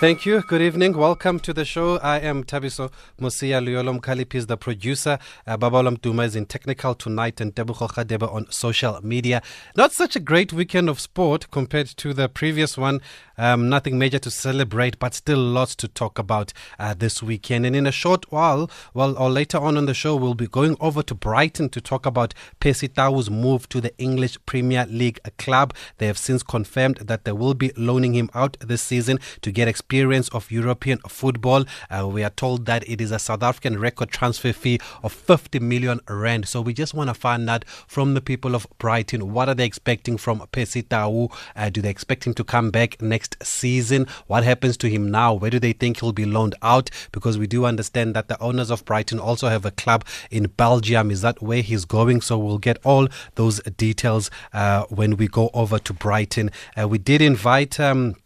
Thank you. Good evening. Welcome to the show. I am Thabiso Mosia Luyolom Kalipi is the producer. Uh, Babalam Duma is in technical tonight and Debucho Khadeba on social media. Not such a great weekend of sport compared to the previous one. Um, nothing major to celebrate, but still lots to talk about uh, this weekend. And in a short while, well, or later on in the show, we'll be going over to Brighton to talk about Percy Tau's move to the English Premier League club. They have since confirmed that they will be loaning him out this season to get experience experience of European football. Uh, we are told that it is a South African record transfer fee of 50 million rand. So we just want to find out from the people of Brighton what are they expecting from Percy Tau? Uh, do they expect him to come back next season? What happens to him now? Where do they think he'll be loaned out? Because we do understand that the owners of Brighton also have a club in Belgium. Is that where he's going? So we'll get all those details uh, when we go over to Brighton. Uh, we did invite. Um,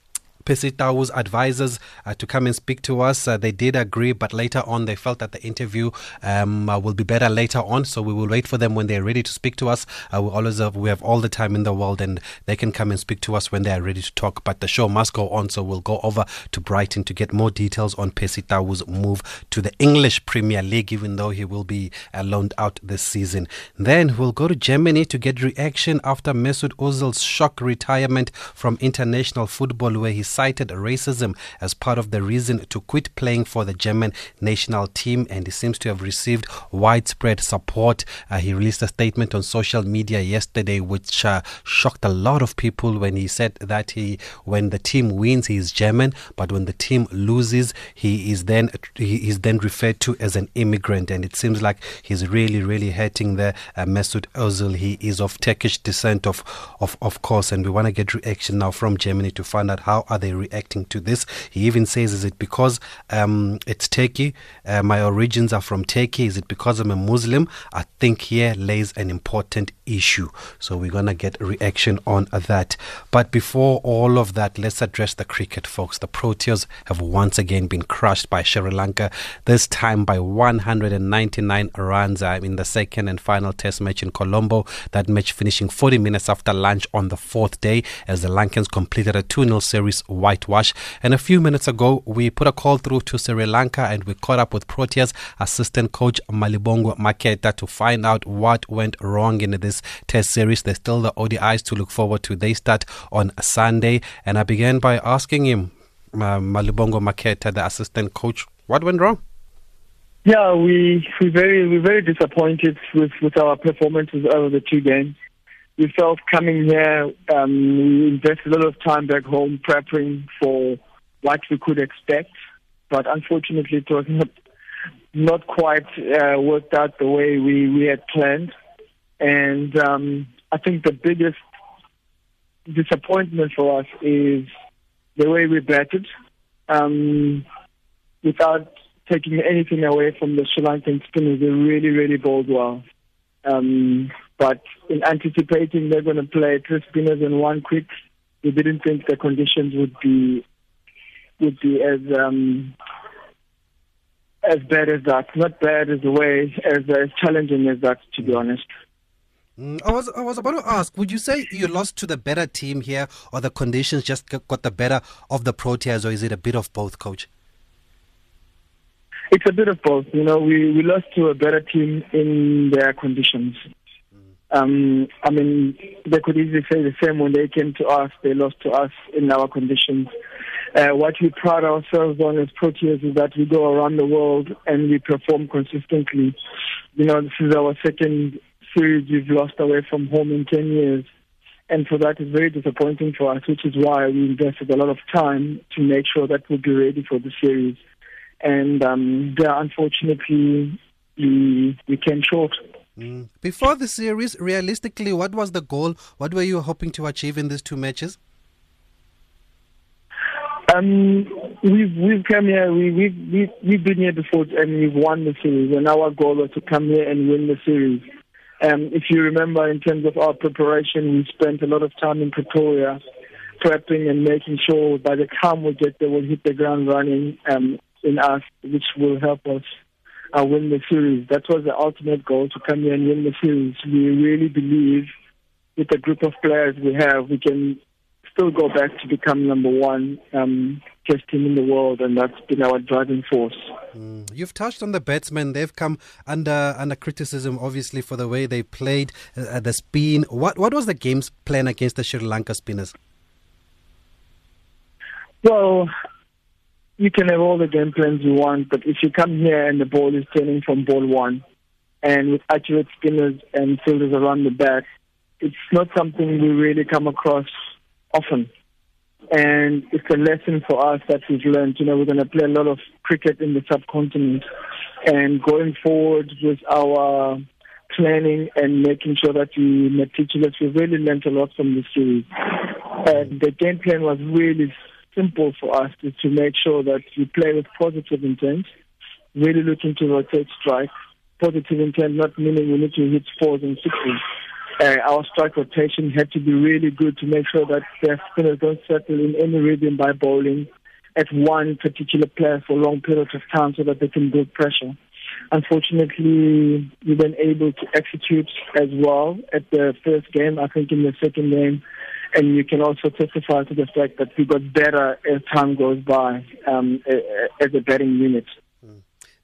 Percy Tau's advisors uh, to come and speak to us. Uh, they did agree, but later on they felt that the interview um, uh, will be better later on. So we will wait for them when they're ready to speak to us. Uh, we always have, we have all the time in the world, and they can come and speak to us when they are ready to talk. But the show must go on, so we'll go over to Brighton to get more details on Percy Tau's move to the English Premier League, even though he will be uh, loaned out this season. Then we'll go to Germany to get reaction after Mesut Ozil's shock retirement from international football, where he cited racism as part of the reason to quit playing for the German national team, and he seems to have received widespread support. Uh, he released a statement on social media yesterday, which uh, shocked a lot of people when he said that he, when the team wins, he is German, but when the team loses, he is then he is then referred to as an immigrant, and it seems like he's really, really hurting the uh, Mesut Ozil. He is of Turkish descent, of of of course, and we want to get reaction now from Germany to find out how are they reacting to this? He even says, Is it because um, it's Turkey? Uh, my origins are from Turkey. Is it because I'm a Muslim? I think here lays an important issue. So we're going to get reaction on that. But before all of that, let's address the cricket, folks. The Proteas have once again been crushed by Sri Lanka, this time by 199 runs uh, in the second and final test match in Colombo. That match finishing 40 minutes after lunch on the fourth day as the Lankans completed a 2 0 series whitewash. And a few minutes ago, we put a call through to Sri Lanka and we caught up with Proteas assistant coach Malibongwe Maketa to find out what went wrong in this test series. There's still the ODIs to look forward to. They start on Sunday. And I began by asking him, uh, Malibongwe Maketa, the assistant coach, what went wrong? Yeah, we we very we very disappointed with with our performances over the two games we felt coming here, um, we invested a lot of time back home preparing for what we could expect, but unfortunately it was not not quite uh, worked out the way we, we had planned. And um, I think the biggest disappointment for us is the way we batted. Um, without taking anything away from the Sri Lankan spinners, they really, really bowled well. Um, but in anticipating they're going to play three spinners and one quick, we didn't think the conditions would be would be as um, as bad as that. Not bad as the way as as challenging as that, to be honest. Mm, I was I was about to ask, would you say you lost to the better team here, or the conditions just got the better of the Proteas, or is it a bit of both, Coach? It's a bit of both. You know, we, we lost to a better team in their conditions. Um, I mean, they could easily say the same when they came to us. They lost to us in our conditions. Uh, what we pride ourselves on as Proteas is that we go around the world and we perform consistently. You know, this is our second series we've lost away from home in 10 years. And for that, it's very disappointing for us, which is why we invested a lot of time to make sure that we'll be ready for the series. And um, yeah, unfortunately, we, we came short. Mm. Before the series, realistically, what was the goal? What were you hoping to achieve in these two matches? Um, we've we've come here. We we've we've, we've been here before, and we've won the series. And our goal was to come here and win the series. Um, if you remember, in terms of our preparation, we spent a lot of time in Pretoria prepping and making sure by the time we get there, we'll hit the ground running um, in us, which will help us uh, win the series. That was the ultimate goal to come here and win the series. We really believe with the group of players we have, we can still go back to become number one um, test team in the world, and that's been our driving force. Mm. You've touched on the batsmen; they've come under under criticism, obviously, for the way they played uh, the spin. What what was the game's plan against the Sri Lanka spinners? Well, you can have all the game plans you want, but if you come here and the ball is turning from ball one, and with accurate spinners and fielders around the back, it's not something we really come across often. And it's a lesson for us that we've learned. You know, we're going to play a lot of cricket in the subcontinent. And going forward with our planning and making sure that we meticulous, we really learned a lot from the series. And the game plan was really simple for us to, to make sure that we play with positive intent, really looking to rotate strikes. Positive intent not meaning we need to hit fours and sixes uh, our strike rotation had to be really good to make sure that their spinners don't settle in any rhythm by bowling at one particular player for long periods of time so that they can build pressure. Unfortunately, we weren't able to execute as well at the first game. I think in the second game, and you can also testify to the fact that we got better as time goes by um, as a batting unit.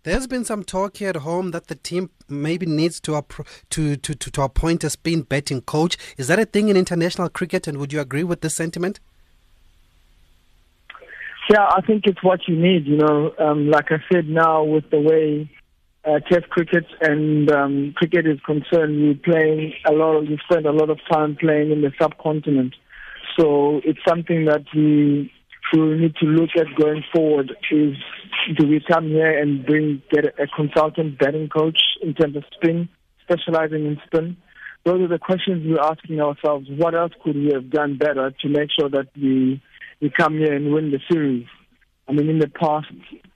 There's been some talk here at home that the team maybe needs to, to, to, to, to appoint a spin batting coach. Is that a thing in international cricket, and would you agree with this sentiment? Yeah, I think it's what you need. You know, um, like I said, now with the way uh, Test cricket and um, cricket is concerned, we playing a lot. We spend a lot of time playing in the subcontinent, so it's something that we we need to look at going forward. Is do we come here and bring get a, consultant batting coach in terms of spin, specializing in spin? Those are the questions we're asking ourselves. What else could we have done better to make sure that we we come here and win the series? I mean, in the past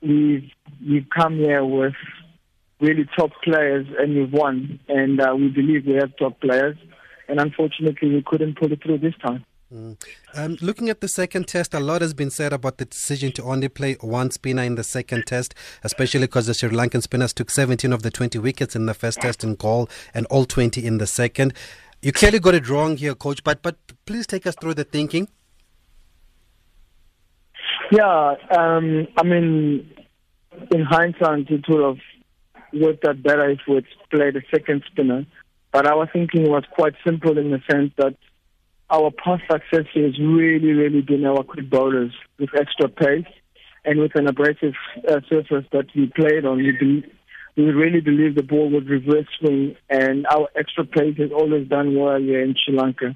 we've we've come here with really top players and we've won, and uh, we believe we have top players, and unfortunately we couldn't pull it through this time. Mm. Um, looking at the second test, a lot has been said about the decision to only play one spinner in the second test, especially because the Sri Lankan spinners took 17 of the 20 wickets in the first test in Galle and all 20 in the second. You clearly got it wrong here, coach, but but please take us through the thinking. Yeah, um, I mean, in hindsight, it would have worked out better if we'd played a second spinner. But our thinking was quite simple in the sense that our past success has really, really been our quick bowlers with extra pace and with an abrasive uh, surface that we played on. We, be, we really believe the ball would reverse swing, and our extra pace has always done well here in Sri Lanka.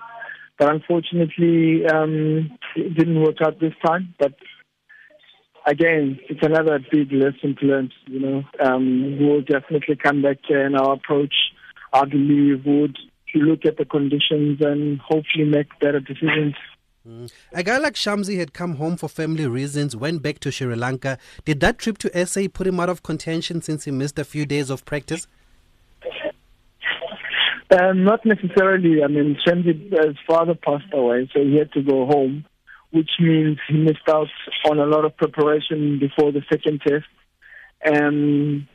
But unfortunately, um, it didn't work out this time. But again, it's another big lesson to learn. You know, um, we'll definitely come back here, and our approach, I believe, would to look at the conditions and hopefully make better decisions. Mm. A guy like Shamsi had come home for family reasons, went back to Sri Lanka. Did that trip to SA put him out of contention since he missed a few days of practice? Um, not necessarily. I mean, Shamsi's father passed away, so he had to go home, which means he missed out on a lot of preparation before the second test. And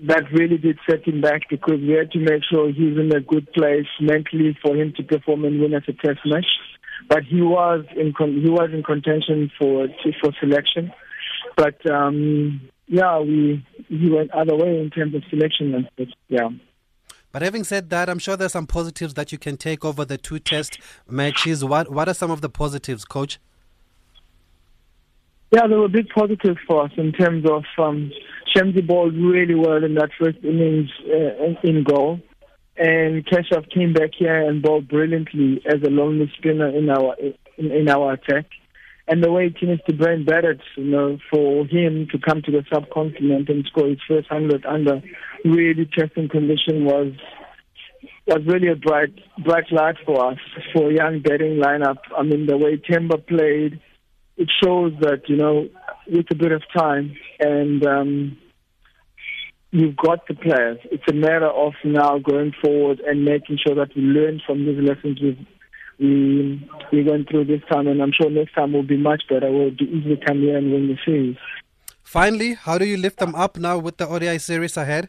that really did set him back because we had to make sure he's in a good place mentally for him to perform and win as a test match. But he was in con- he was in contention for for selection. But um, yeah, we he went other way in terms of selection. But, yeah. But having said that, I'm sure there's some positives that you can take over the two test matches. What what are some of the positives, coach? Yeah, there were big positives for us in terms of um, Shamsi bowled really well in that first innings uh, in Galle. And Keshav came back here and bowled brilliantly as a lonely spinner in our in, in our attack. And the way Theunis de Bruyn batted, you know, for him to come to the subcontinent and score his first hundred under really testing condition was was really a bright bright light for us for a young batting lineup. I mean, the way Temba played, it shows that you know with a bit of time and um, you've got the players. It's a matter of now going forward and making sure that we learn from these lessons we've we we went through this time, and I'm sure next time will be much better. We'll be easily come here and win the series. Finally, how do you lift them up now with the ODI series ahead?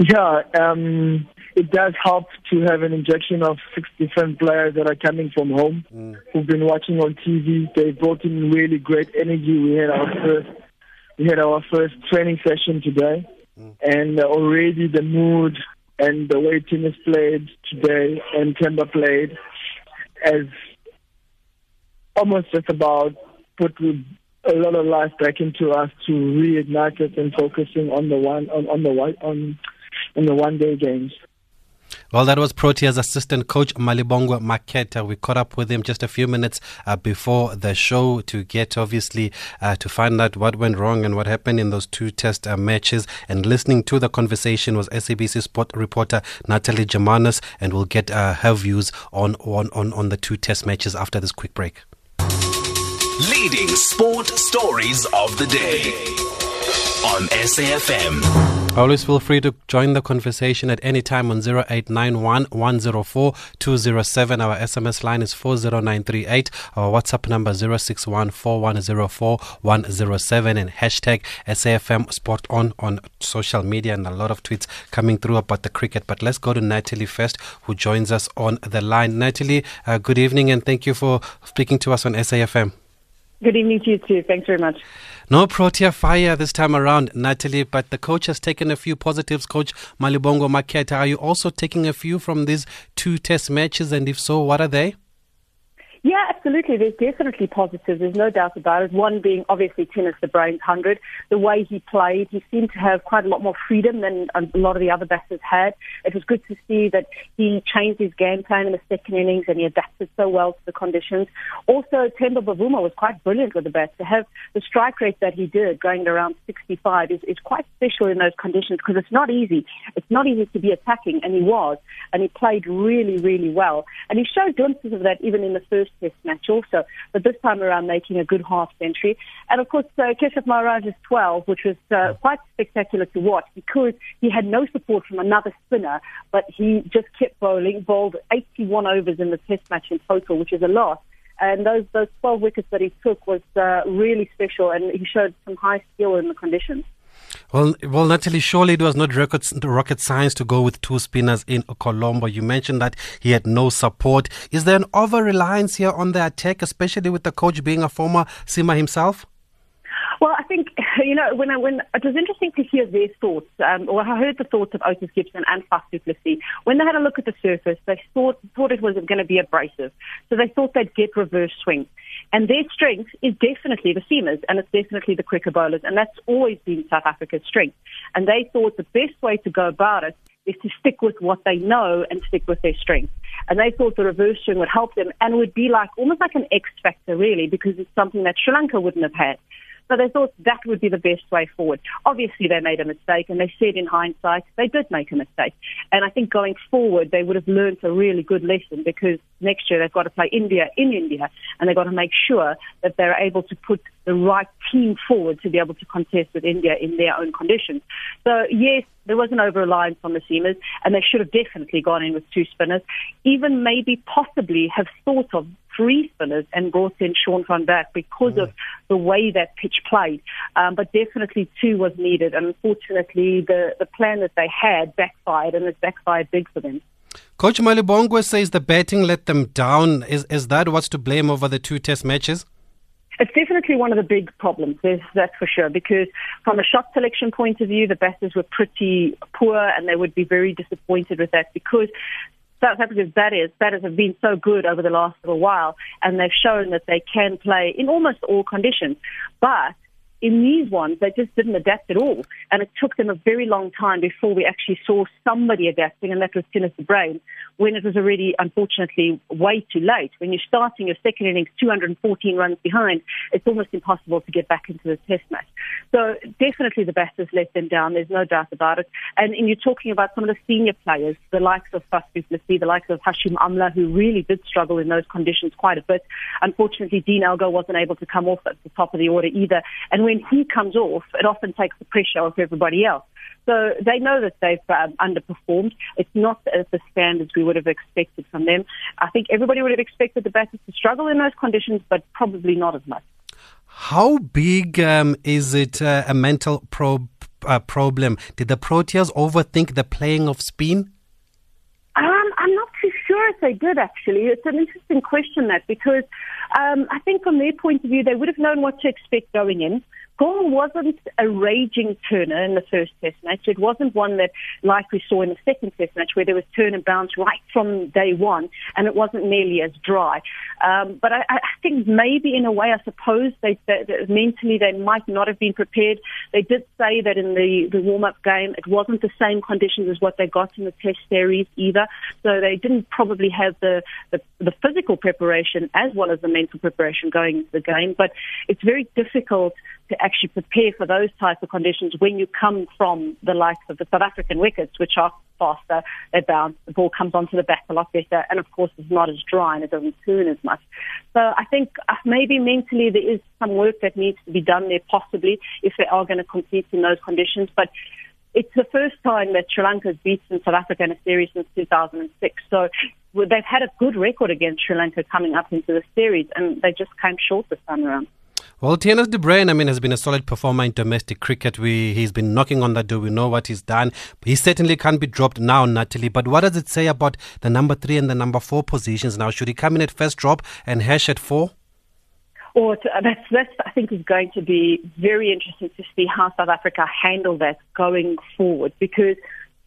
Yeah, um, it does help to have an injection of six different players that are coming from home mm. who've been watching on TV. They brought in really great energy. We had our first we had our first training session today, mm. and already the mood and the way has played today and Temba played as almost just about put a lot of life back into us to reignite us and focusing on the one on, on the one on in the one day games. Well, that was Proteas assistant coach Malibongwe Maketa. We caught up with him just a few minutes uh, before the show to get, obviously, uh, to find out what went wrong and what happened in those two test uh, matches. And listening to the conversation was SABC sport reporter Natalie Germanos, and we'll get uh, her views on, on, on, on the two test matches after this quick break. Leading sport stories of the day on SAFM. Always feel free to join the conversation at any time on 0891 104 207. Our SMS line is 40938. Our WhatsApp number 061 107 and hashtag SAFM Sport On on social media and a lot of tweets coming through about the cricket. But let's go to Natalie first, who joins us on the line. Natalie, uh, good evening and thank you for speaking to us on SAFM. Good evening to you too. Thanks very much. No Protea fire this time around, Natalie, but the coach has taken a few positives. Coach Malibongwe Maketa, are you also taking a few from these two test matches? And if so, what are they? Yeah, absolutely. There's definitely positives. There's no doubt about it. One being obviously Theunis de Bruyn's 100. The way he played, he seemed to have quite a lot more freedom than a lot of the other batters had. It was good to see that he changed his game plan in the second innings and he adapted so well to the conditions. Also, Temba Bavuma was quite brilliant with the bat. To have the strike rate that he did, going around 65, is, is quite special in those conditions because it's not easy. It's not easy to be attacking, and he was. And he played really, really well. And he showed glimpses of that even in the first first test match also, but this time around making a good half century. And of course, uh, Keshav Maharaj's 12, which was uh, quite spectacular to watch because he had no support from another spinner, but he just kept bowling, bowled 81 overs in the test match in total, which is a lot. And those those 12 wickets that he took was uh, really special, and he showed some high skill in the conditions. Well, well, Natalie, surely it was not rocket, science to go with two spinners in Colombo. You mentioned that he had no support. Is there an over reliance here on the attack, especially with the coach being a former seamer himself? Well, I think you know when I, when it was interesting to hear their thoughts. Um, or I heard the thoughts of Otis Gibson and Faf du Plessis. When they had a look at the surface, they thought thought it was going to be abrasive, so they thought they'd get reverse swing. And their strength is definitely the seamers and it's definitely the quicker bowlers. And that's always been South Africa's strength. And they thought the best way to go about it is to stick with what they know and stick with their strength. And they thought the reverse swing would help them and would be like almost like an X factor really because it's something that Sri Lanka wouldn't have had. So they thought that would be the best way forward. Obviously, they made a mistake, and they said in hindsight they did make a mistake. And I think going forward, they would have learned a really good lesson because next year they've got to play India in India, and they've got to make sure that they're able to put the right team forward to be able to contest with India in their own conditions. So yes, there was an over reliance on the seamers, and they should have definitely gone in with two spinners. Even maybe possibly have thought of three spinners and brought in Shaun van Wyk because mm. of the way that pitch played. Um, but definitely two was needed. And unfortunately, the, the plan that they had backfired, and it backfired big for them. Coach Malibongwe says the batting let them down. Is, is that what's to blame over the two test matches? It's definitely one of the big problems, that's for sure, because from a shot selection point of view, the batters were pretty poor and they would be very disappointed with that because South Africa's batters, batters have been so good over the last little while, and they've shown that they can play in almost all conditions. But in these ones, they just didn't adapt at all. And it took them a very long time before we actually saw somebody adapting, and that was Theunis de Bruyn, when it was already, unfortunately, way too late. When you're starting your second innings 214 runs behind, it's almost impossible to get back into the test match. So definitely the batters let them down. There's no doubt about it. And, and you're talking about some of the senior players, the likes of Faf du the likes of Hashim Amla, who really did struggle in those conditions quite a bit. Unfortunately, Dean Elgar wasn't able to come off at the top of the order either. And when he comes off, it often takes the pressure off everybody else. So they know that they've um, underperformed. It's not at the standards we would have expected from them. I think everybody would have expected the batters to struggle in those conditions, but probably not as much. How big um, is it uh, a mental pro- uh, problem? Did the Proteas overthink the playing of spin? Um, I'm not too sure if they did actually. It's an interesting question that because um, I think from their point of view they would have known what to expect going in. Galle wasn't a raging turner in the first test match. It wasn't one that, like we saw in the second test match, where there was turn and bounce right from day one, and it wasn't nearly as dry. Um, but I, I think maybe in a way, I suppose they mentally they might not have been prepared. They did say that in the, the warm-up game, it wasn't the same conditions as what they got in the test series either. So they didn't probably have the, the, the physical preparation as well as the mental preparation going into the game. But it's very difficult to actually prepare for those types of conditions when you come from the likes of the South African wickets, which are faster, they bounce, the ball comes onto the back a lot better, and of course it's not as dry and it doesn't turn as much. So I think uh, maybe mentally there is some work that needs to be done there possibly if they are going to compete in those conditions. But it's the first time that Sri Lanka has beaten South Africa in a series since 2006. So they've had a good record against Sri Lanka coming up into the series, and they just came short this time around. Well, Theunis de Bruyn, I mean, has been a solid performer in domestic cricket. We, he's been knocking on that door. We know what he's done. He certainly can't be dropped now, Natalie. But what does it say about the number three and the number four positions now? Should he come in at first drop and Hash at four? Or to, uh, that's, that's, I think, is going to be very interesting to see how South Africa handle that going forward because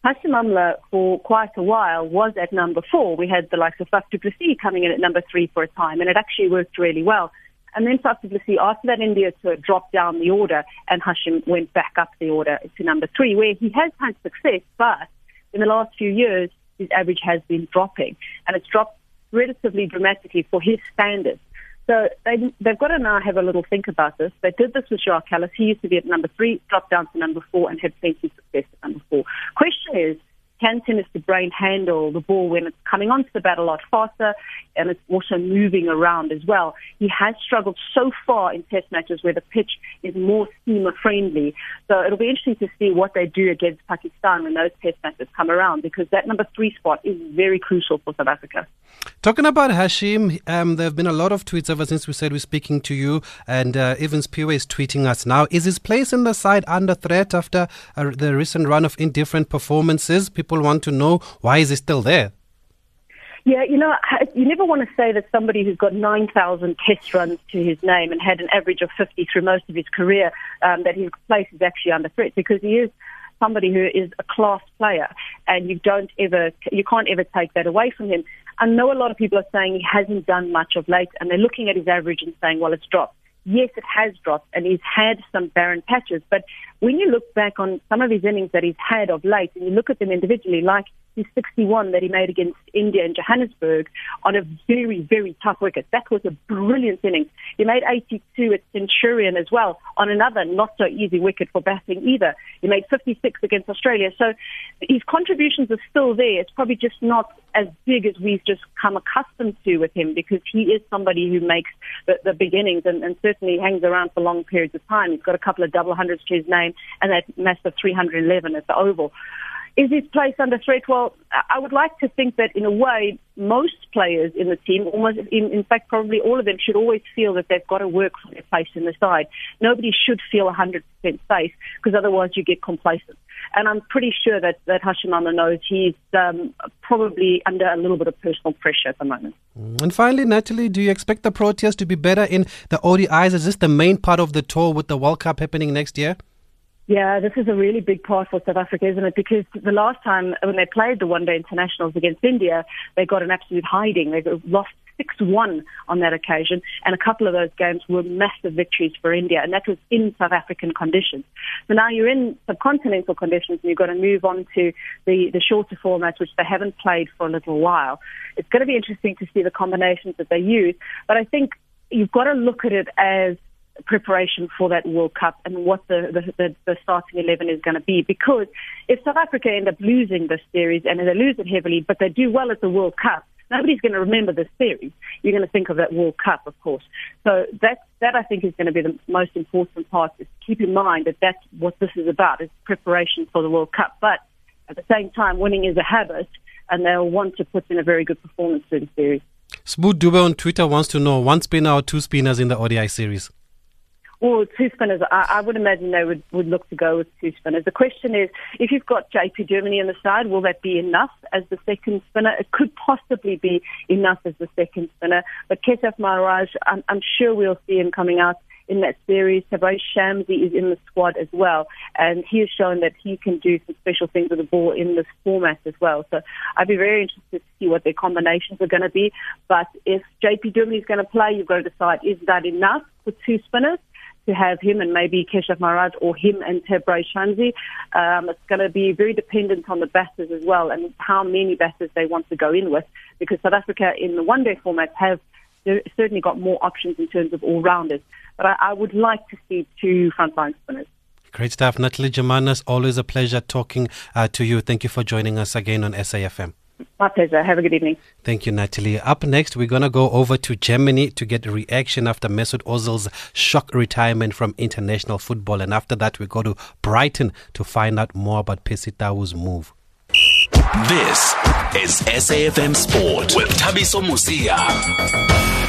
Hashim Amla, for quite a while, was at number four. We had the likes of Faf du Plessis coming in at number three for a time, and it actually worked really well. And then Plessis, after that, India to drop down the order, and Hashim went back up the order to number three, where he has had success, but in the last few years, his average has been dropping, and it's dropped relatively dramatically for his standards. So they, they've got to now have a little think about this. They did this with Jacques Kallis. He used to be at number three, dropped down to number four, and had plenty of success at number four. Question is, can Theunis de Bruyn handle the ball when it's coming onto the bat a lot faster and it's also moving around as well? He has struggled so far in test matches where the pitch is more seamer friendly. So it'll be interesting to see what they do against Pakistan when those test matches come around because that number three spot is very crucial for South Africa. Talking about Hashim, um, there have been a lot of tweets ever since we said we're speaking to you, and uh, even Spiwe is tweeting us now. Is his place in the side under threat after uh, the recent run of indifferent performances? People want to know why is he still there? Yeah, you know, you never want to say that somebody who's got 9,000 test runs to his name and had an average of 50 through most of his career, um, that his place is actually under threat because he is somebody who is a class player and you don't ever, you can't ever take that away from him. I know a lot of people are saying he hasn't done much of late, and they're looking at his average and saying, well, it's dropped. Yes, it has dropped, and he's had some barren patches. But when you look back on some of his innings that he's had of late, and you look at them individually, like his 61 that he made against India in Johannesburg on a very, very tough wicket. That was a brilliant innings. He made 82 at Centurion as well on another not so easy wicket for batting either. He made 56 against Australia. So his contributions are still there. It's probably just not as big as we've just come accustomed to with him because he is somebody who makes the, the beginnings and, and certainly hangs around for long periods of time. He's got a couple of double hundreds to his name and that massive 311 at the Oval. Is his place under threat? Well, I would like to think that in a way, most players in the team, almost in, in fact, probably all of them, should always feel that they've got to work for their place in the side. Nobody should feel 100% safe because otherwise you get complacent. And I'm pretty sure that, that Hashim Amla knows he's um, probably under a little bit of personal pressure at the moment. And finally, Natalie, do you expect the Proteas to be better in the ODIs? Is this the main part of the tour with the World Cup happening next year? Yeah, this is a really big part for South Africa, isn't it? Because the last time when they played the one day internationals against India, they got an absolute hiding. They lost 6-1 on that occasion, and a couple of those games were massive victories for India, and that was in South African conditions. So now you're in subcontinental conditions, and you've got to move on to the, the shorter formats, which they haven't played for a little while. It's going to be interesting to see the combinations that they use, but I think you've got to look at it as preparation for that World Cup and what the, the, the, the starting 11 is going to be. Because if South Africa end up losing this series and they lose it heavily, but they do well at the World Cup, nobody's going to remember this series. You're going to think of that World Cup, of course. So that, that I think is going to be the most important part is keep in mind that that's what this is about, is preparation for the World Cup. But at the same time, winning is a habit and they'll want to put in a very good performance in the series. Smoot Dube on Twitter wants to know one spinner or two spinners in the ODI series. Well, two spinners. I, I would imagine they would, would look to go with two spinners. The question is, if you've got JP Duminy on the side, will that be enough as the second spinner? It could possibly be enough as the second spinner. But Keshav Maharaj, I'm, I'm sure we'll see him coming out in that series. Tabraiz Shamsi is in the squad as well, and he has shown that he can do some special things with the ball in this format as well. So I'd be very interested to see what their combinations are going to be. But if JP Duminy is going to play, you've got to decide is that enough for two spinners? To have him and maybe Keshav Maharaj or him and Tabraiz Shamsi. Um, it's going to be very dependent on the batters as well and how many batters they want to go in with because South Africa in the one day format have certainly got more options in terms of all rounders. But I, I would like to see two frontline spinners. Great stuff. Natalie Germanos, always a pleasure talking uh, to you. Thank you for joining us again on SAFM. My pleasure. Have a good evening. Thank you, Natalie. Up next, we're going to go over to Germany to get a reaction after Mesut Ozil's shock retirement from international football. And after that, we go to Brighton to find out more about Percy Tau's move. This is SAFM Sport with Thabiso Mosia.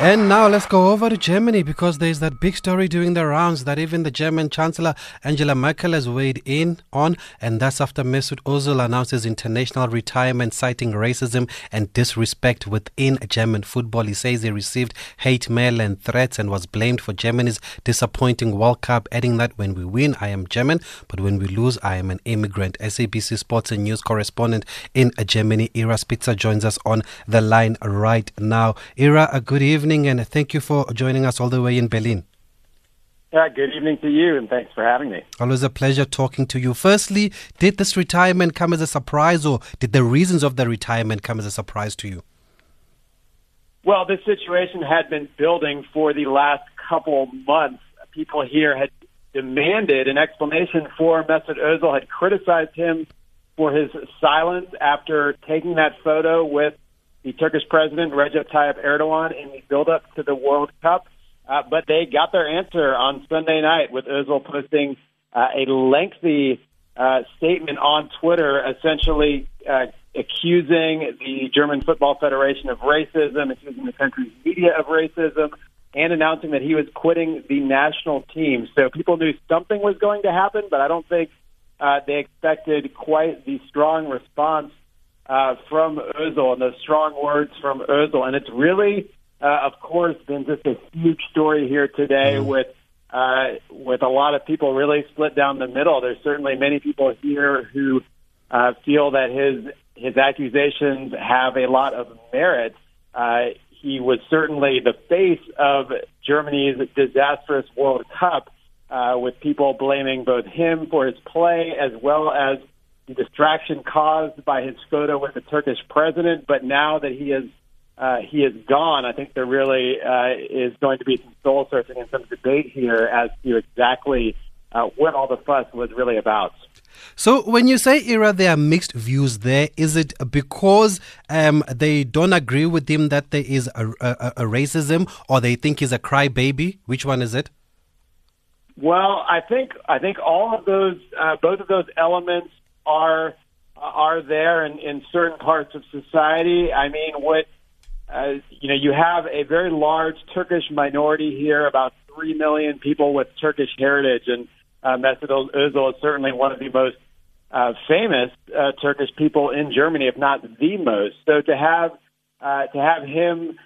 And now let's go over to Germany because there's that big story doing the rounds that even the German Chancellor Angela Merkel has weighed in on, and that's after Mesut Ozil announces international retirement, citing racism and disrespect within German football. He says he received hate mail and threats and was blamed for Germany's disappointing World Cup, adding that when we win, I am German, but when we lose, I am an immigrant. SABC Sports and News correspondent in Germany, Ira Spitzer, joins us on the line right now. Ira, a good evening evening and thank you for joining us all the way in Berlin. Yeah, good evening to you and thanks for having me. Always a pleasure talking to you. Firstly, did this retirement come as a surprise or did the reasons of the retirement come as a surprise to you? Well, this situation had been building for the last couple months. People here had demanded an explanation for Mesut Ozil, had criticized him for his silence after taking that photo with the Turkish president Recep Tayyip Erdogan in the build-up to the World Cup. Uh, but they got their answer on Sunday night with Ozil posting uh, a lengthy uh, statement on Twitter, essentially uh, accusing the German Football Federation of racism, accusing the country's media of racism, and announcing that he was quitting the national team. So people knew something was going to happen, but I don't think uh, they expected quite the strong response uh, from Ozil and those strong words from Ozil. And it's really, uh, of course, been just a huge story here today mm. with uh, with a lot of people really split down the middle. There's certainly many people here who uh, feel that his his accusations have a lot of merit. Uh, he was certainly the face of Germany's disastrous World Cup, uh, with people blaming both him for his play as well as the distraction caused by his photo with the Turkish president. But now that he is uh, he is gone, I think there really uh, is going to be some soul searching and some debate here as to exactly uh, what all the fuss was really about. So, when you say Ira, there are mixed views there. Is it because um, they don't agree with him that there is a, a, a racism, or they think he's a crybaby? Which one is it? Well, I think I think all of those, uh, both of those elements are are there in, in certain parts of society. I mean, what uh, you know, you have a very large Turkish minority here, about three million people with Turkish heritage, and uh, Mesut Ozil is certainly one of the most uh, famous uh, Turkish people in Germany, if not the most. So to have uh, to have him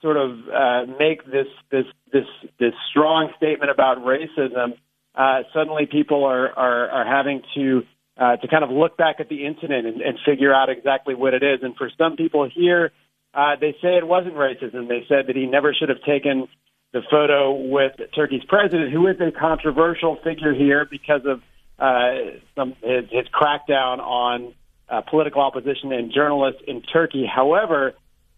sort of uh, make this this this this strong statement about racism, uh, suddenly people are, are are having to uh, to kind of look back at the incident and, and figure out exactly what it is. And for some people here, uh, they say it wasn't racism. They said that he never should have taken the photo with Turkey's president, who is a controversial figure here because of uh, some his, his crackdown on uh, political opposition and journalists in Turkey. However,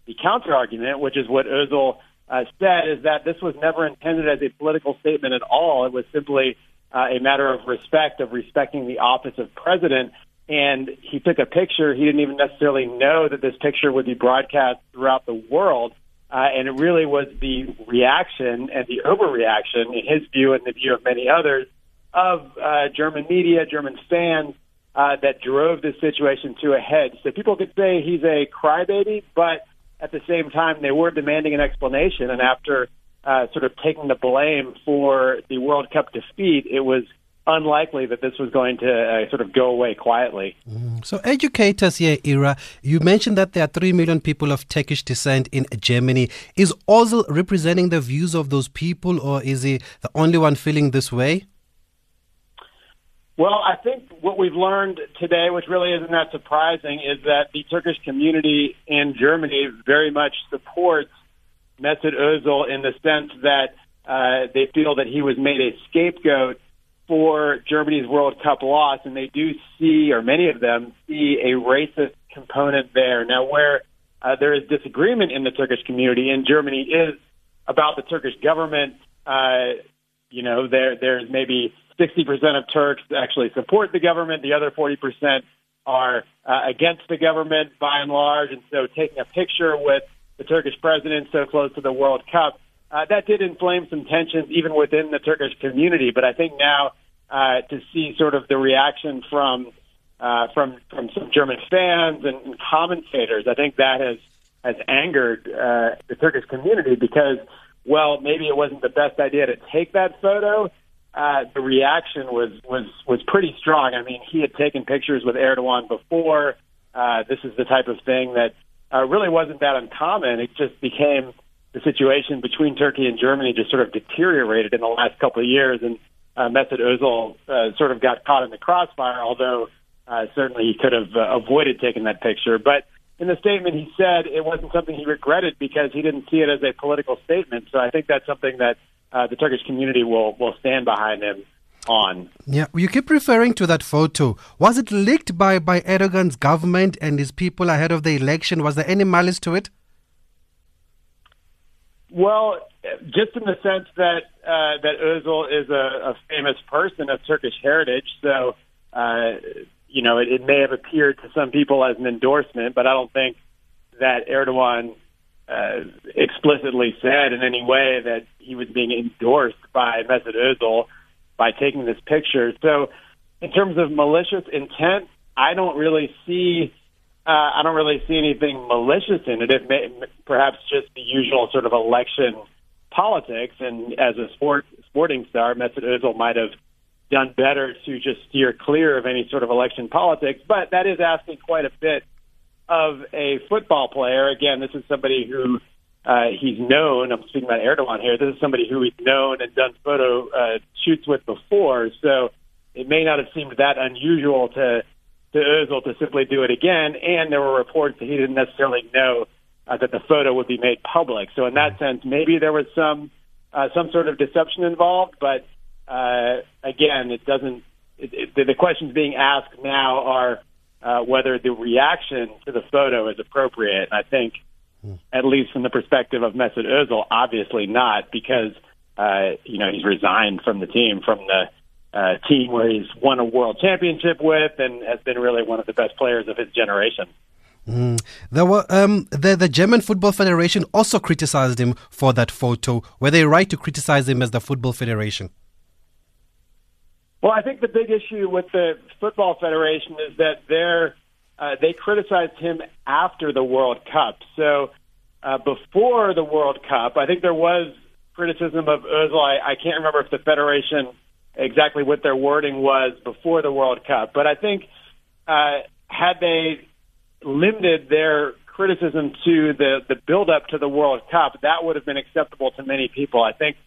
the counter argument, which is what Ozil uh, said, is that this was never intended as a political statement at all. It was simply uh, a matter of respect, of respecting the office of president. And he took a picture. He didn't even necessarily know that this picture would be broadcast throughout the world. Uh, and it really was the reaction and the overreaction, in his view and the view of many others, of uh, German media, German fans, uh, that drove this situation to a head. So people could say he's a crybaby, but at the same time, they were demanding an explanation. And after uh, sort of taking the blame for the World Cup defeat, it was unlikely that this was going to uh, sort of go away quietly. Mm. So, educators here, Ira, you mentioned that there are 3 million people of Turkish descent in Germany. Is Ozil representing the views of those people, or is he the only one feeling this way? Well, I think what we've learned today, which really isn't that surprising, is that the Turkish community in Germany very much supports Mesut Ozil in the sense that uh, they feel that he was made a scapegoat for Germany's World Cup loss, and they do see, or many of them see, a racist component there. Now, where uh, there is disagreement in the Turkish community in Germany is about the Turkish government. Uh, you know, there there's maybe 60% of Turks actually support the government. The other 40% are uh, against the government by and large. And so taking a picture with the Turkish president so close to the World Cup, uh, that did inflame some tensions even within the Turkish community. But I think now uh, to see sort of the reaction from uh, from from some German fans and, commentators, I think that has has angered uh, the Turkish community because, well, maybe it wasn't the best idea to take that photo, uh, the reaction was was was pretty strong. I mean, he had taken pictures with Erdogan before. Uh, this is the type of thing that uh, really wasn't that uncommon. It just became the situation between Turkey and Germany just sort of deteriorated in the last couple of years, and uh, Mesut Ozil uh, sort of got caught in the crossfire. Although uh, certainly he could have uh, avoided taking that picture, but in the statement he said it wasn't something he regretted because he didn't see it as a political statement. So I think that's something that uh, the Turkish community will will stand behind him on. Yeah, you keep referring to that photo. Was it leaked by by Erdogan's government and his people ahead of the election? Was there any malice to it? Well, just in the sense that uh, that Özil is a, a famous person of Turkish heritage, so uh, you know it, it may have appeared to some people as an endorsement, but I don't think that Erdogan uh, explicitly said in any way that he was being endorsed by Mesut Ozil by taking this picture. So, in terms of malicious intent, I don't really see. Uh, I don't really see anything malicious in it. It may perhaps just the usual sort of election politics, and as a sport sporting star, Mesut Ozil might have done better to just steer clear of any sort of election politics. But that is asking quite a bit of a football player. Again, this is somebody who uh, he's known. I'm speaking about Erdogan here. This is somebody who he's known and done photo uh, shoots with before. So it may not have seemed that unusual to to Özil to simply do it again. And there were reports that he didn't necessarily know uh, that the photo would be made public. So in that sense, maybe there was some uh, some sort of deception involved. But uh, again, it doesn't. It, it, the, the questions being asked now are uh, whether the reaction to the photo is appropriate. And I think. At least from the perspective of Mesut Ozil, obviously not, because uh, you know he's resigned from the team, from the uh, team where he's won a world championship with, and has been really one of the best players of his generation. Mm. There were um, the the German Football Federation also criticized him for that photo. Were they right to criticize him as the Football Federation? Well, I think the big issue with the Football Federation is that they're, uh, they criticized him after the World Cup. So uh, before the World Cup, I think there was criticism of Ozil. I, I can't remember if the Federation exactly what their wording was before the World Cup, but I think uh, had they limited their criticism to the the build up to the World Cup, that would have been acceptable to many people. I think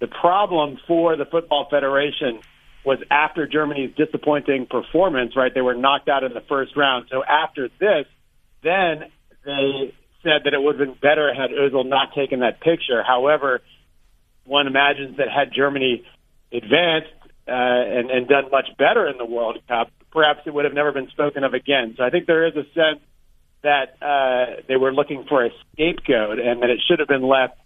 the problem for the Football Federation was after Germany's disappointing performance, right? They were knocked out in the first round. So after this, then they said that it would have been better had Ozil not taken that picture. However, one imagines that had Germany advanced uh, and, and done much better in the World Cup, perhaps it would have never been spoken of again. So I think there is a sense that uh, they were looking for a scapegoat and that it should have been left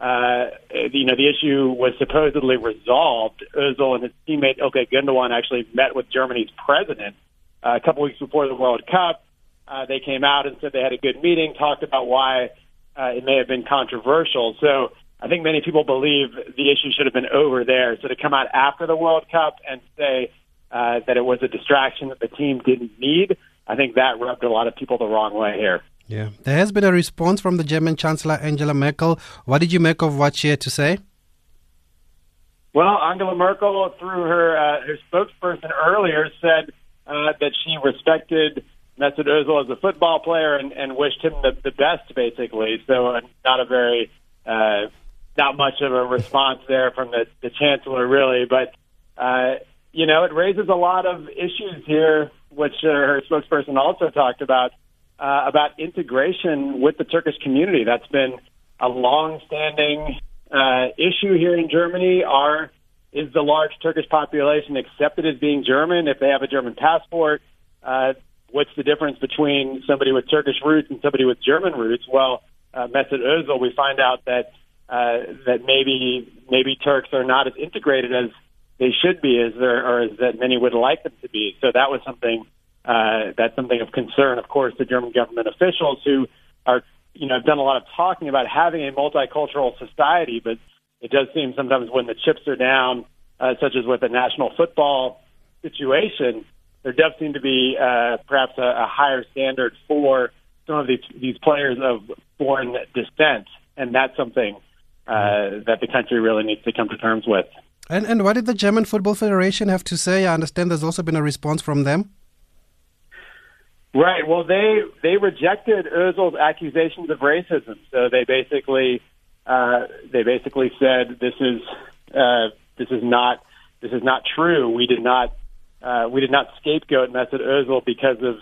uh, you know, the issue was supposedly resolved. Ozil and his teammate Ilkay Gundogan actually met with Germany's president uh, a couple weeks before the World Cup. Uh, they came out and said they had a good meeting, talked about why uh, it may have been controversial. So I think many people believe the issue should have been over there. So to come out after the World Cup and say uh, that it was a distraction that the team didn't need, I think that rubbed a lot of people the wrong way here. Yeah. There has been a response from the German Chancellor Angela Merkel. What did you make of what she had to say? Well, Angela Merkel, through her uh, her spokesperson earlier, said uh, that she respected Mesut Ozil as a football player and, and wished him the, the best, basically. So, uh, not a very uh, not much of a response there from the, the chancellor, really. But uh, you know, it raises a lot of issues here, which uh, her spokesperson also talked about uh, about integration with the Turkish community. That's been a long-standing uh, issue here in Germany. Are is the large Turkish population accepted as being German if they have a German passport? Uh, what's the difference between somebody with Turkish roots and somebody with German roots? Well, uh, Mesut Ozil, we find out that uh, that maybe maybe Turks are not as integrated as they should be, as there or as that many would like them to be. So that was something uh, that's something of concern, of course, to German government officials who are you know, have done a lot of talking about having a multicultural society, but it does seem sometimes when the chips are down, uh, such as with the national football situation, there does seem to be uh, perhaps a, a higher standard for some of these these players of foreign descent, and that's something uh, that the country really needs to come to terms with. And and what did the German Football Federation have to say? I understand there's also been a response from them. Right. Well, they they rejected Özil's accusations of racism. So they basically uh, they basically said this is uh, this is not this is not true. We did not uh, we did not scapegoat Mesut Özil because of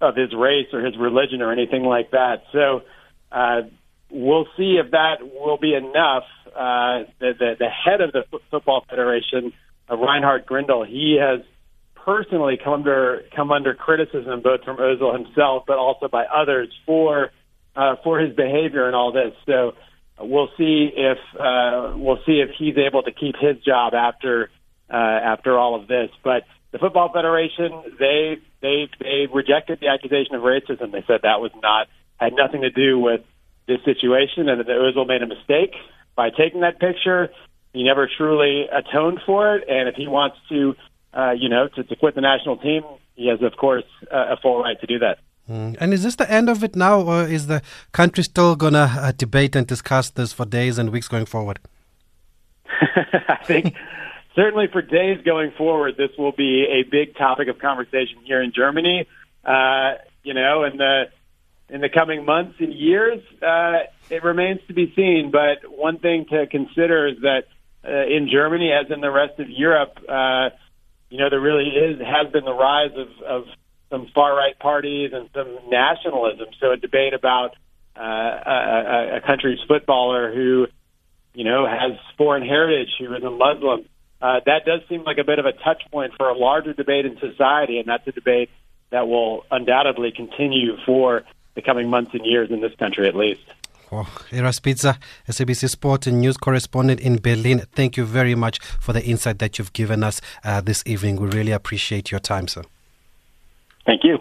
of his race or his religion or anything like that. So uh, we'll see if that will be enough. Uh, the, the the head of the F- football federation, uh, Reinhard Grindel, he has personally come under come under criticism both from Ozil himself, but also by others for uh, for his behavior and all this. So uh, we'll see if uh, we'll see if he's able to keep his job after uh, after all of this. But the Football Federation they they they rejected the accusation of racism. They said that was not had nothing to do with this situation, and that Ozil made a mistake by taking that picture. He never truly atoned for it, and if he wants to uh, you know, to, to quit the national team, he has, of course, uh, a full right to do that. Mm. And is this the end of it now, or is the country still going to uh, debate and discuss this for days and weeks going forward? I think certainly for days going forward, this will be a big topic of conversation here in Germany. Uh, you know, in the in the coming months and years, uh, it remains to be seen. But one thing to consider is that uh, in Germany, as in the rest of Europe, uh, you know, there really is has been the rise of, of some far right parties and some nationalism. So a debate about uh, a, a country's footballer who, you know, has foreign heritage, who is a Muslim. Uh, that does seem like a bit of a touch point for a larger debate in society, and that's a debate that will undoubtedly continue for the coming months and years in this country, at least. Oh, Eras Pizza, SABC Sport and News correspondent in Berlin. Thank you very much for the insight that you've given us uh, this evening. We really appreciate your time, sir. Thank you.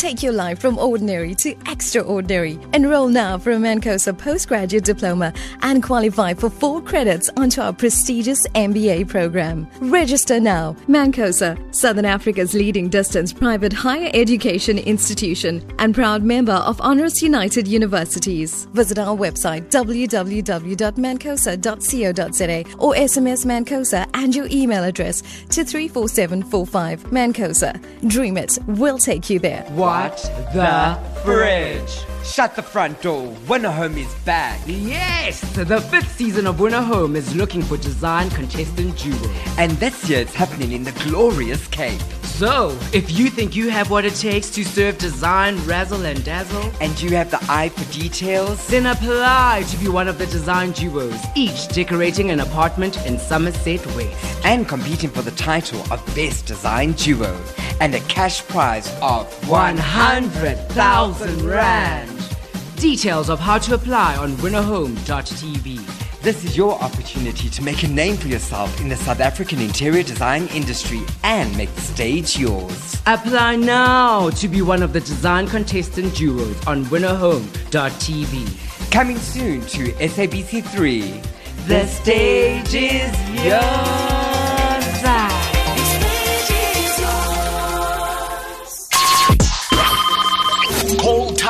Take your life from ordinary to extraordinary. Enroll now for a Mancosa postgraduate diploma and qualify for four credits onto our prestigious MBA program. Register now. Mancosa, Southern Africa's leading distance private higher education institution and proud member of Honoris United Universities. Visit our website www.mancosa.co.za or SMS Mancosa and your email address to 34745. Mancosa. Dream it. We'll take you there. What the fridge? Shut the front door. Winner Home is back. Yes, the fifth season of Winner Home is looking for design contestant jewels. And this year it's happening in the glorious Cape. So, if you think you have what it takes to serve design, razzle, and dazzle, And you have the eye for details? then apply to be one of the design duos, each decorating an apartment in Somerset West. And competing for the title of Best Design Duo. And a cash prize of 100,000 Rand. Details of how to apply on winnerhome.tv. This is your opportunity to make a name for yourself in the South African interior design industry and make the stage yours. Apply now to be one of the design contestant duos on winnerhome.tv. Coming soon to SABC3. The stage is yours.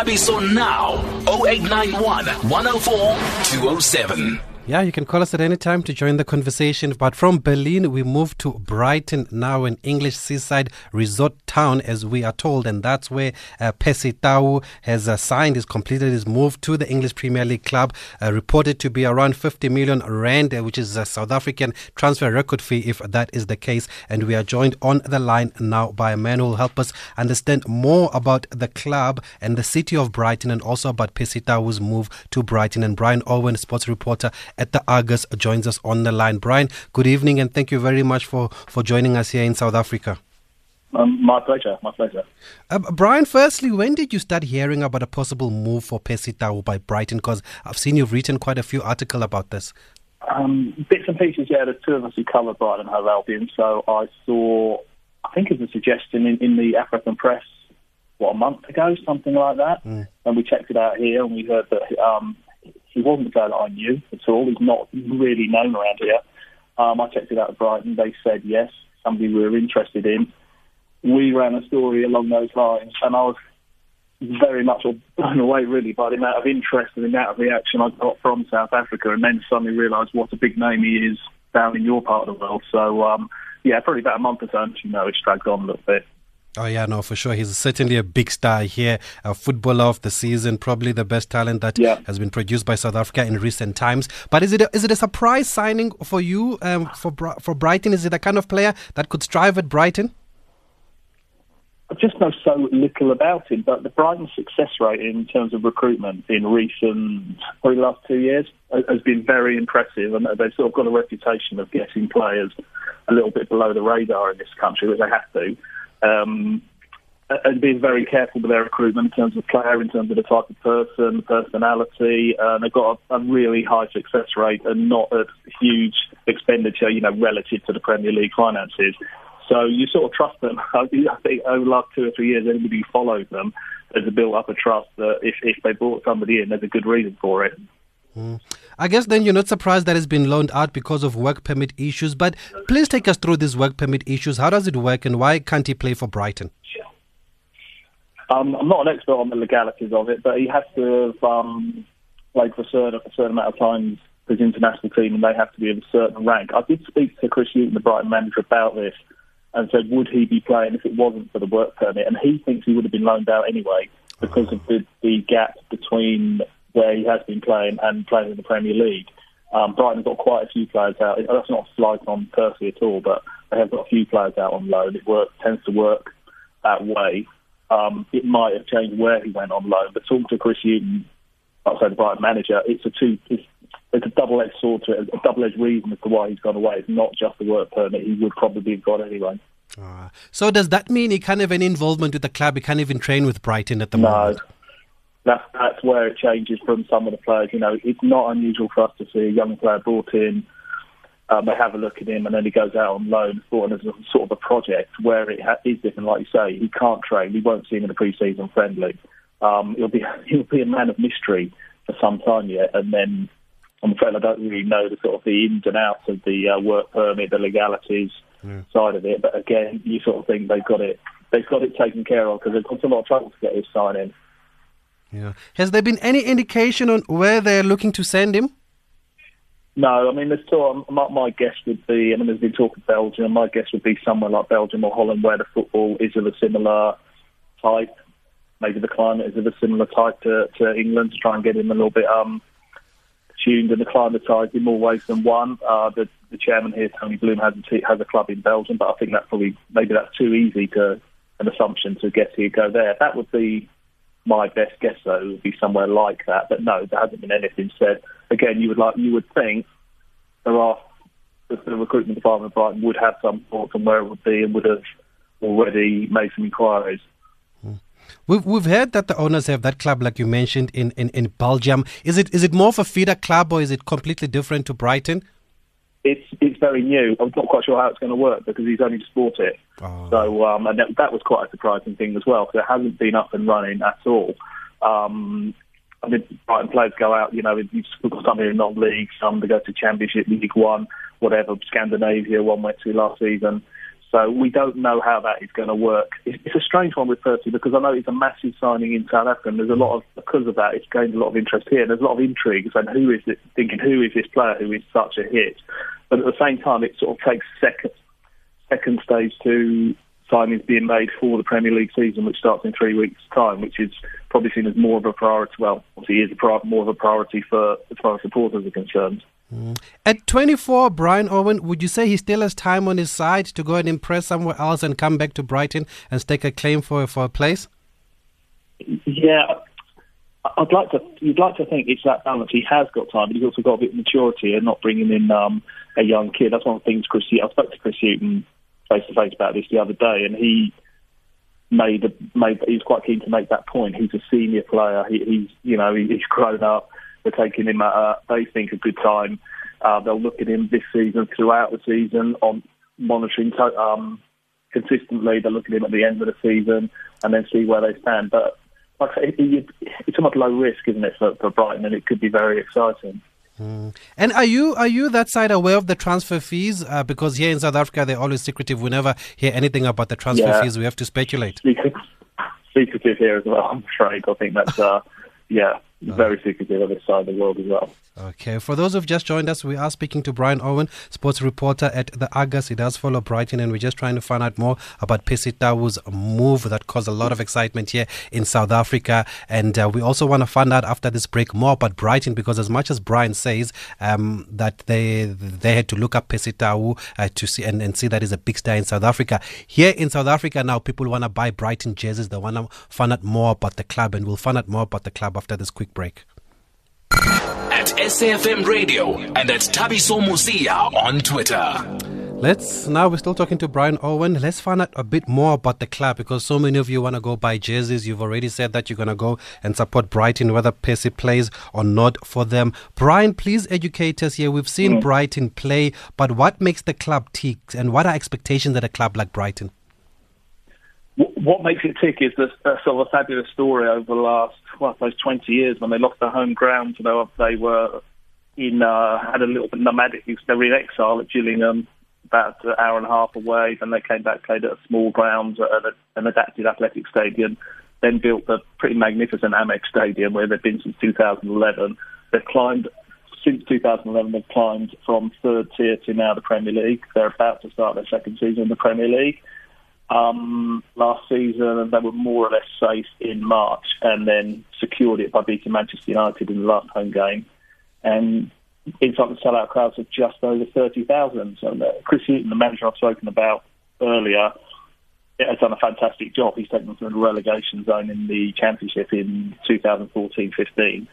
Thabiso now. 0891 104 207. Yeah, you can call us at any time to join the conversation. But from Berlin, we move to Brighton, now an English seaside resort town, as we are told. And that's where uh, Percy Tau has uh, signed, has completed his move to the English Premier League club, uh, reported to be around 50 million rand, uh, which is a South African transfer record fee, if that is the case. And we are joined on the line now by a man who will help us understand more about the club and the city of Brighton and also about Percy Tau's move to Brighton. And Brian Owen, sports reporter at the Argus joins us on the line. Brian, good evening and thank you very much for, for joining us here in South Africa. Um, my pleasure, my pleasure. Uh, Brian, firstly, when did you start hearing about a possible move for Percy Tau by Brighton? Because I've seen you've written quite a few articles about this. Um, bits and pieces, yeah. There's two of us who cover Brighton and Hove Albion, so I saw, I think it was a suggestion in, in the African press, what, a month ago, something like that. Mm. And we checked it out here and we heard that um, he wasn't a guy that I knew at all. He's not really known around here. Um, I checked it out at Brighton. They said yes, somebody we were interested in. We ran a story along those lines, and I was very much blown away, really, by the amount of interest and the amount of reaction I got from South Africa, and then suddenly realised what a big name he is down in your part of the world. So, um, yeah, probably about a month or so, you know, it's dragged on a little bit. Oh yeah, no, for sure. He's certainly a big star here, a footballer of the season, probably the best talent that yeah. has been produced by South Africa in recent times. But is it a, is it a surprise signing for you um, for for Brighton? Is it a kind of player that could strive at Brighton? I just know so little about him, but the Brighton success rate in terms of recruitment in recent, probably the last two years, has been very impressive, and they've sort of got a reputation of getting players a little bit below the radar in this country, which they have to um, and being very careful with their recruitment in terms of player, in terms of the type of person, personality. Uh, they've got a, a, really high success rate and not a huge expenditure, you know, relative to the Premier League finances. So you sort of trust them. I think over the last two or three years, anybody who follows them has built up a trust that if, if they brought somebody in, there's a good reason for it. Mm. I guess then you're not surprised that it's been loaned out because of work permit issues. But please take us through these work permit issues. How does it work, and why can't he play for Brighton? Um, I'm not an expert on the legalities of it, but he has to have um, played for a certain, a certain amount of times for his international team, and they have to be of a certain rank. I did speak to Chris Hughton, the Brighton manager, about this, and said, would he be playing if it wasn't for the work permit? And he thinks he would have been loaned out anyway because of the, the gap between where he has been playing and playing in the Premier League. Um, Brighton have got quite a few players out. That's not a slight on Percy at all, but they have got a few players out on loan. It tends to work that way. Um, it might have changed where he went on loan, but talking to Chris Hughton, outside the Brighton manager, it's a two. It's, it's a double-edged sword to it, a double-edged reason as to why he's gone away. It's not just the work permit; he would probably have got anyway. Uh, so does that mean he can't have any involvement with the club? He can't even train with Brighton at the no. moment. That's that's where it changes from some of the players. You know, it's not unusual for us to see a young player brought in. Um, they have a look at him, and then he goes out on loan, brought in as a sort of a project where it ha- is different. Like you say, he can't train. We won't see him in a pre-season friendly. Um, he'll be he'll be a man of mystery for some time yet, and then I'm afraid I don't really know the sort of the ins and outs of the uh, work permit, the legalities yeah. side of it. But again, you sort of think they've got it they've got it taken care of because they've got a lot of trouble to get his sign in. Yeah. Has there been any indication on where they're looking to send him? No, I mean, there's talk, my, my guess would be, I mean, there's been talk of Belgium. My guess would be somewhere like Belgium or Holland where the football is of a similar type. Maybe the climate is of a similar type to, to England to try and get him a little bit um, tuned and acclimatised in more ways than one. Uh, the, the chairman here, Tony Bloom, has a, t- has a club in Belgium, but I think that's probably, maybe that's too easy to an assumption to get here, go there. That would be my best guess though would be somewhere like that. But no, there hasn't been anything said. Again, you would like you would think there are the, the recruitment department of Brighton would have some thoughts on where it would be and would have already made some inquiries. We've we've heard that the owners have that club, like you mentioned, in, in, in Belgium. Is it is it more of a feeder club or is it completely different to Brighton? It's it's very new. I'm not quite sure how it's going to work because he's only just bought it. Oh. So um, and that, that was quite a surprising thing as well because it hasn't been up and running at all. Um, I mean, Brighton players go out, you know, you've got some here in non-league, some to go to Championship, League One, whatever, Scandinavia, one went to last season. So we don't know how that is going to work. It's a strange one with Percy because I know it's a massive signing in South Africa, and there's a lot of because of that, it's gained a lot of interest here. And there's a lot of intrigue and who is this? Thinking who is this player who is such a hit? But at the same time, it sort of takes second second stage to signings being made for the Premier League season, which starts in three weeks' time, which is probably seen as more of a priority. Well, obviously, is a more of a priority for as far as supporters are concerned. At 24, Brian Owen, would you say he still has time on his side to go and impress somewhere else and come back to Brighton and stake a claim for for a place? Yeah, I'd like to. You'd like to think it's that balance. He has got time, but he's also got a bit of maturity and not bringing in um, a young kid. That's one of the things Chris. I spoke to Chris Hughton face to face about this the other day, and he made made. He was quite keen to make that point. He's a senior player. He, he's you know he, he's grown up. They're taking him at a, they think a good time. Uh, they'll look at him this season throughout the season on monitoring to, um, consistently. They'll look at him at the end of the season and then see where they stand. But like I say, it, it's somewhat low risk, isn't it, for, for Brighton, and it could be very exciting. Mm. And are you are you that side aware of the transfer fees? Uh, because here in South Africa they're always secretive. We never hear anything about the transfer yeah. fees. We have to speculate. Secretive here as well. I'm afraid. I think that's uh, yeah, very secretive on this side of the world as well. Okay, for those who've just joined us, we are speaking to Brian Owen, sports reporter at the Argus. He does follow Brighton, and we're just trying to find out more about Percy Tau's move that caused a lot of excitement here in South Africa. And uh, we also want to find out after this break more about Brighton, because as much as Brian says um, that they they had to look up Percy Tau uh, to see and, and see that he's a big star in South Africa. Here in South Africa now, people want to buy Brighton jerseys. They want to find out more about the club, and we'll find out more about the club after this quick break at SAFM Radio and at Thabiso Mosia on Twitter. Let's now we're still talking to Brian Owen. Let's find out a bit more about the club because so many of you want to go buy jerseys. You've already said that you're going to go and support Brighton, whether Percy plays or not for them. Brian, please educate us here. We've seen mm. Brighton play, but what makes the club tick, and what are expectations at a club like Brighton? What makes it tick is the sort of a fabulous story over the last well, I suppose 20 years when they lost their home ground. You know, they were in uh, had a little bit nomadic. They were in exile at Gillingham, about an hour and a half away. Then they came back, played at a small ground at an adapted athletic stadium. Then built a pretty magnificent Amex Stadium where they've been since 2011. They've climbed since 2011. They've climbed from third tier to now the Premier League. They're about to start their second season in the Premier League um, last season, and they were more or less safe in March, and then secured it by beating Manchester United in the last home game. And in inside the sellout crowds of just over 30,000. So uh, Chris Hughton, the manager I've spoken about earlier, has done a fantastic job. He's taken them from the relegation zone in the Championship in 2014-15.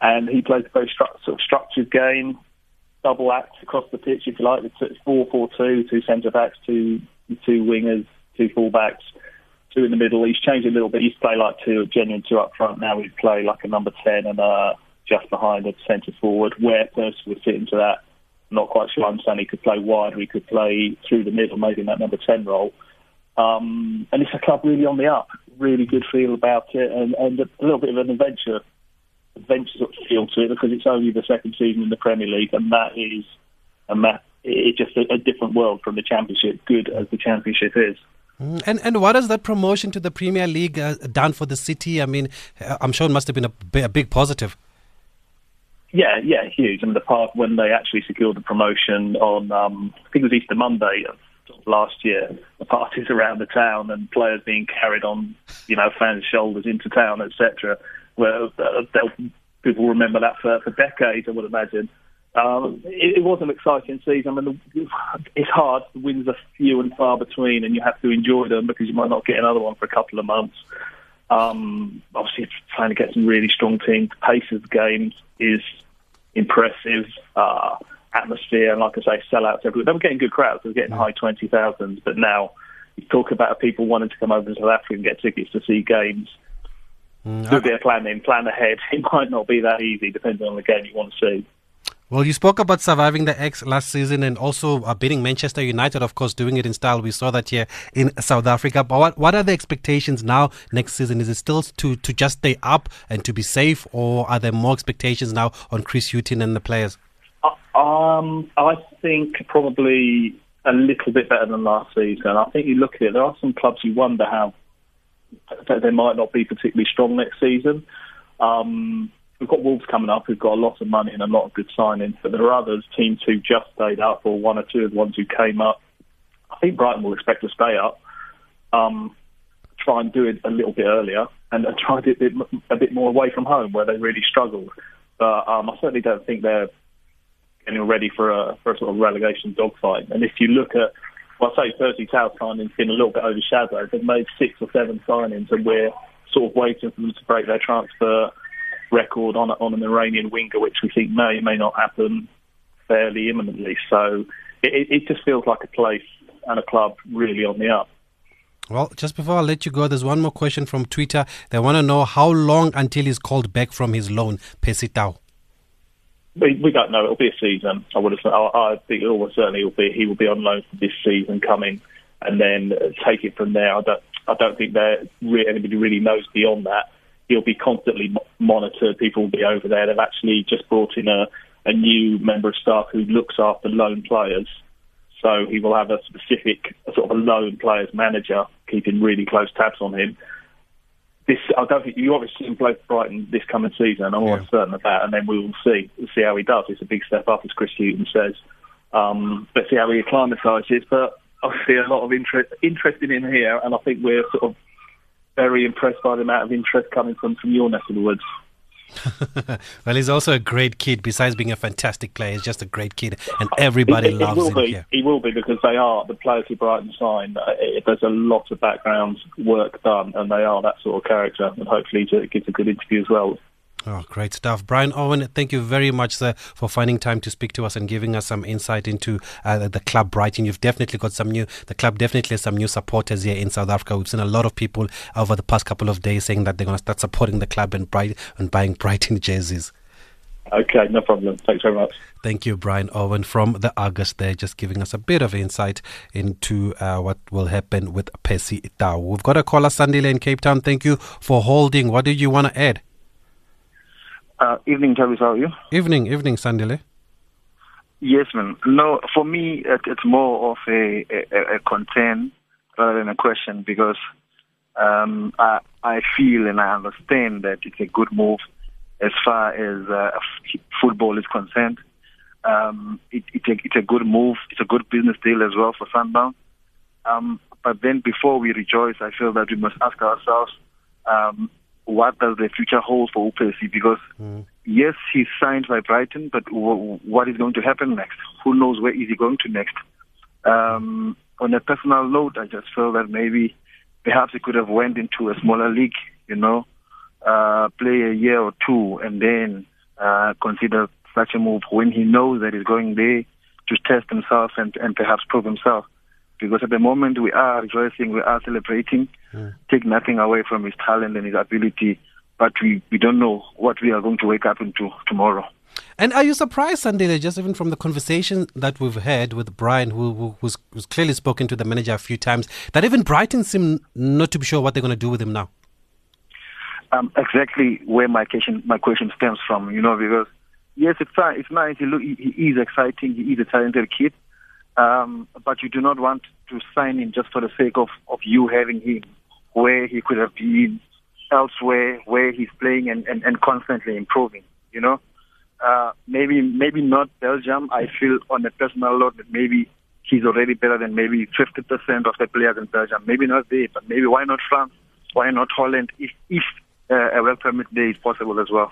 And he plays a very stru- sort of structured game, double acts across the pitch, if you like. It's 4-4-2, two centre-backs, two, two wingers, two fullbacks, two in the middle. He's changed a little bit. He used to play like two, genuine two up front. Now he'd play like a number 10 and uh, just behind a centre forward. Where Percy would fit into that, I'm not quite sure. I understand he could play wide he could play through the middle, maybe in that number 10 role. Um, and it's a club really on the up, really good feel about it, and, and a little bit of an adventure, adventure sort of feel to it because it's only the second season in the Premier League, and that is, and that it's just a, a different world from the Championship, good as the Championship is. Mm, and and what has that promotion to the Premier League uh, done for the city? I mean, uh, I'm sure it must have been a, a big positive. Yeah, yeah, huge. I mean, the part when they actually secured the promotion on, um, I think it was Easter Monday of last year, the parties around the town and players being carried on, you know, fans' shoulders into town, etc. Where uh, people remember that for, for decades, I would imagine. Um, it, it, was an exciting season. I mean, the, it's hard. The wins are few and far between, and you have to enjoy them because you might not get another one for a couple of months. Um, obviously, trying to get some really strong teams. The pace of the games is impressive. Uh, atmosphere, and like I say, sellouts everywhere. They were getting good crowds. They were getting high 20,000s, but now you talk about people wanting to come over to South Africa and get tickets to see games. Mm, Do a bit of planning, plan ahead. It might not be that easy, depending on the game you want to see. Well, you spoke about surviving the X last season and also uh, beating Manchester United, of course, doing it in style. We saw that here in South Africa. But what, what are the expectations now next season? Is it still to, to just stay up and to be safe, or are there more expectations now on Chris Hughton and the players? Uh, um, I think probably a little bit better than last season. I think you look at it, there are some clubs you wonder how they might not be particularly strong next season. Um, we've got Wolves coming up who've got a lot of money and a lot of good signings, but there are others, teams who just stayed up or one or two of the ones who came up. I think Brighton will expect to stay up. Um, try and do it a little bit earlier and try to do a bit more away from home where they really struggled. But um, I certainly don't think they're getting ready for a for a sort of relegation dogfight. And if you look at, well, I say Thursday South signings been a little bit overshadowed. They've made six or seven signings, and we're sort of waiting for them to break their transfer record on on an Iranian winger, which we think may may not happen fairly imminently. So it, it just feels like a place and a club really on the up. Well, just before I let you go, there's one more question from Twitter. They want to know how long until he's called back from his loan, Percy Tau. We, we don't know. It'll be a season. I would have. I, I think it will certainly will be. He will be on loan for this season coming, and then take it from there. I don't. I don't think that anybody really knows beyond that. He'll be constantly monitored. People will be over there. They've actually just brought in a, a new member of staff who looks after loan players. So he will have a specific a sort of a loan players manager keeping really close tabs on him. This I don't think you obviously him play for Brighton this coming season. I'm almost yeah. certain of that, and then we will see we'll see how he does. It's a big step up, as Chris Hughton says. Um, let's see how he acclimatises. But I see a lot of interest interested in here, and I think we're sort of very impressed by the amount of interest coming from from your neck of the woods. well, he's also a great kid. Besides being a fantastic player, he's just a great kid, and everybody it, loves it him be. He will be because they are the players who Brighton signed. Uh, there's a lot of background work done, and they are that sort of character. And hopefully, it gives a good interview as well. Oh, great stuff. Brian Owen, thank you very much, sir, for finding time to speak to us and giving us some insight into uh, the club Brighton. You've definitely got some new, the club definitely has some new supporters here in South Africa. We've seen a lot of people over the past couple of days saying that they're going to start supporting the club and, Bright, and buying Brighton jerseys. Okay, no problem. Thanks very much. Thank you, Brian Owen from the Argus there, just giving us a bit of insight into uh, what will happen with Percy Tau. We've got a caller, Sandile in Cape Town. Thank you for holding. What did you want to add? Uh, evening, Travis. How are you? Evening, evening, Sandile. Yes, man. No, for me, it, it's more of a, a, a, concern rather than a question because um, I, I feel and I understand that it's a good move as far as uh, football is concerned. Um, it, it's, a, it's a good move. It's a good business deal as well for Sundown. Um, but then before we rejoice, I feel that we must ask ourselves, um, what does the future hold for UPC? Because mm. yes, he's signed by Brighton, but w- what is going to happen next? Who knows where is he going to next? Um, on a personal note, I just feel that maybe perhaps he could have went into a smaller league, you know, uh, play a year or two, and then uh, consider such a move when he knows that he's going there to test himself and, and perhaps prove himself because at the moment we are rejoicing, we are celebrating, mm. take nothing away from his talent and his ability, but we, we don't know what we are going to wake up into tomorrow. And are you surprised, Sandile, just even from the conversation that we've had with Brian, who, who who's, who's, clearly spoken to the manager a few times, that even Brighton seem not to be sure what they're going to do with him now? Um, exactly where my question my question stems from, you know, because yes, it's it's nice. He, look, he, he is exciting. He is a talented kid, um, but you do not want to sign him just for the sake of, of you having him where he could have been elsewhere, where he's playing and, and, and constantly improving, you know. Uh, maybe maybe not Belgium. I feel on a personal note that maybe he's already better than maybe 50% of the players in Belgium. Maybe not there, but maybe why not France? Why not Holland? If, if uh, a work permit day is possible as well.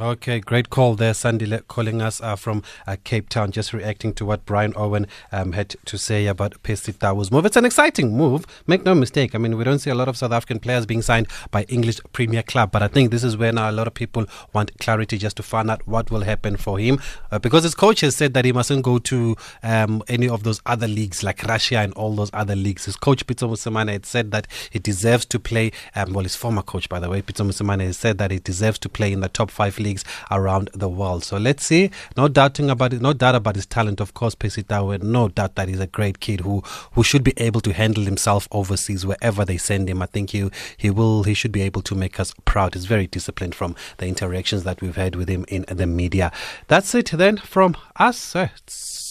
Okay, great call there, Sandy, calling us uh, from uh, Cape Town, just reacting to what Brian Owen um, had to say about Tau's move. It's an exciting move, make no mistake. I mean, we don't see a lot of South African players being signed by English Premier Club, but I think this is where now a lot of people want clarity just to find out what will happen for him, uh, because his coach has said that he mustn't go to um, any of those other leagues like Russia and all those other leagues. His coach Pitso Mosimane had said that he deserves to play. Um, well, his former coach, by the way, Pitso Mosimane has said that he deserves to play in the top five leagues around the world. So let's see. No doubting about it. No doubt about his talent. Of course, Percy Tau. No doubt that he's a great kid who who should be able to handle himself overseas wherever they send him. I think he he will. He should be able to make us proud. He's very disciplined from the interactions that we've had with him in the media. That's it then from us.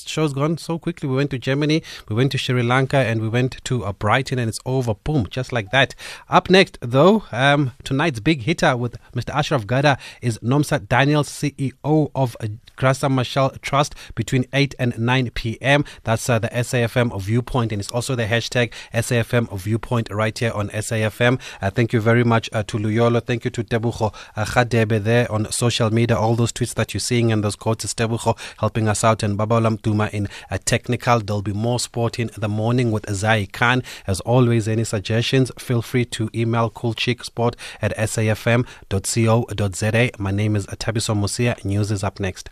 Show's gone so quickly. We went to Germany, we went to Sri Lanka, and we went to uh, Brighton, and it's over. Boom, just like that. Up next, though, um, tonight's big hitter with Mr. Ashraf Garda is Nomsa Daniel, CEO of uh, Graça Machel Trust, between 8 and 9 p.m. That's uh, the SAFM viewpoint, and it's also the hashtag SAFM viewpoint right here on SAFM. Uh, thank you very much uh, to Luyolo. Thank you to Tebucho uh, Khadebe there on social media. All those tweets that you're seeing and those quotes is Tebucho helping us out, and Babalam Tuma in a technical. There'll be more sport in the morning with Zai Khan. As always, any suggestions, feel free to email coolchicksport at safm.co.za. My name is Thabiso Mosia. News is up next.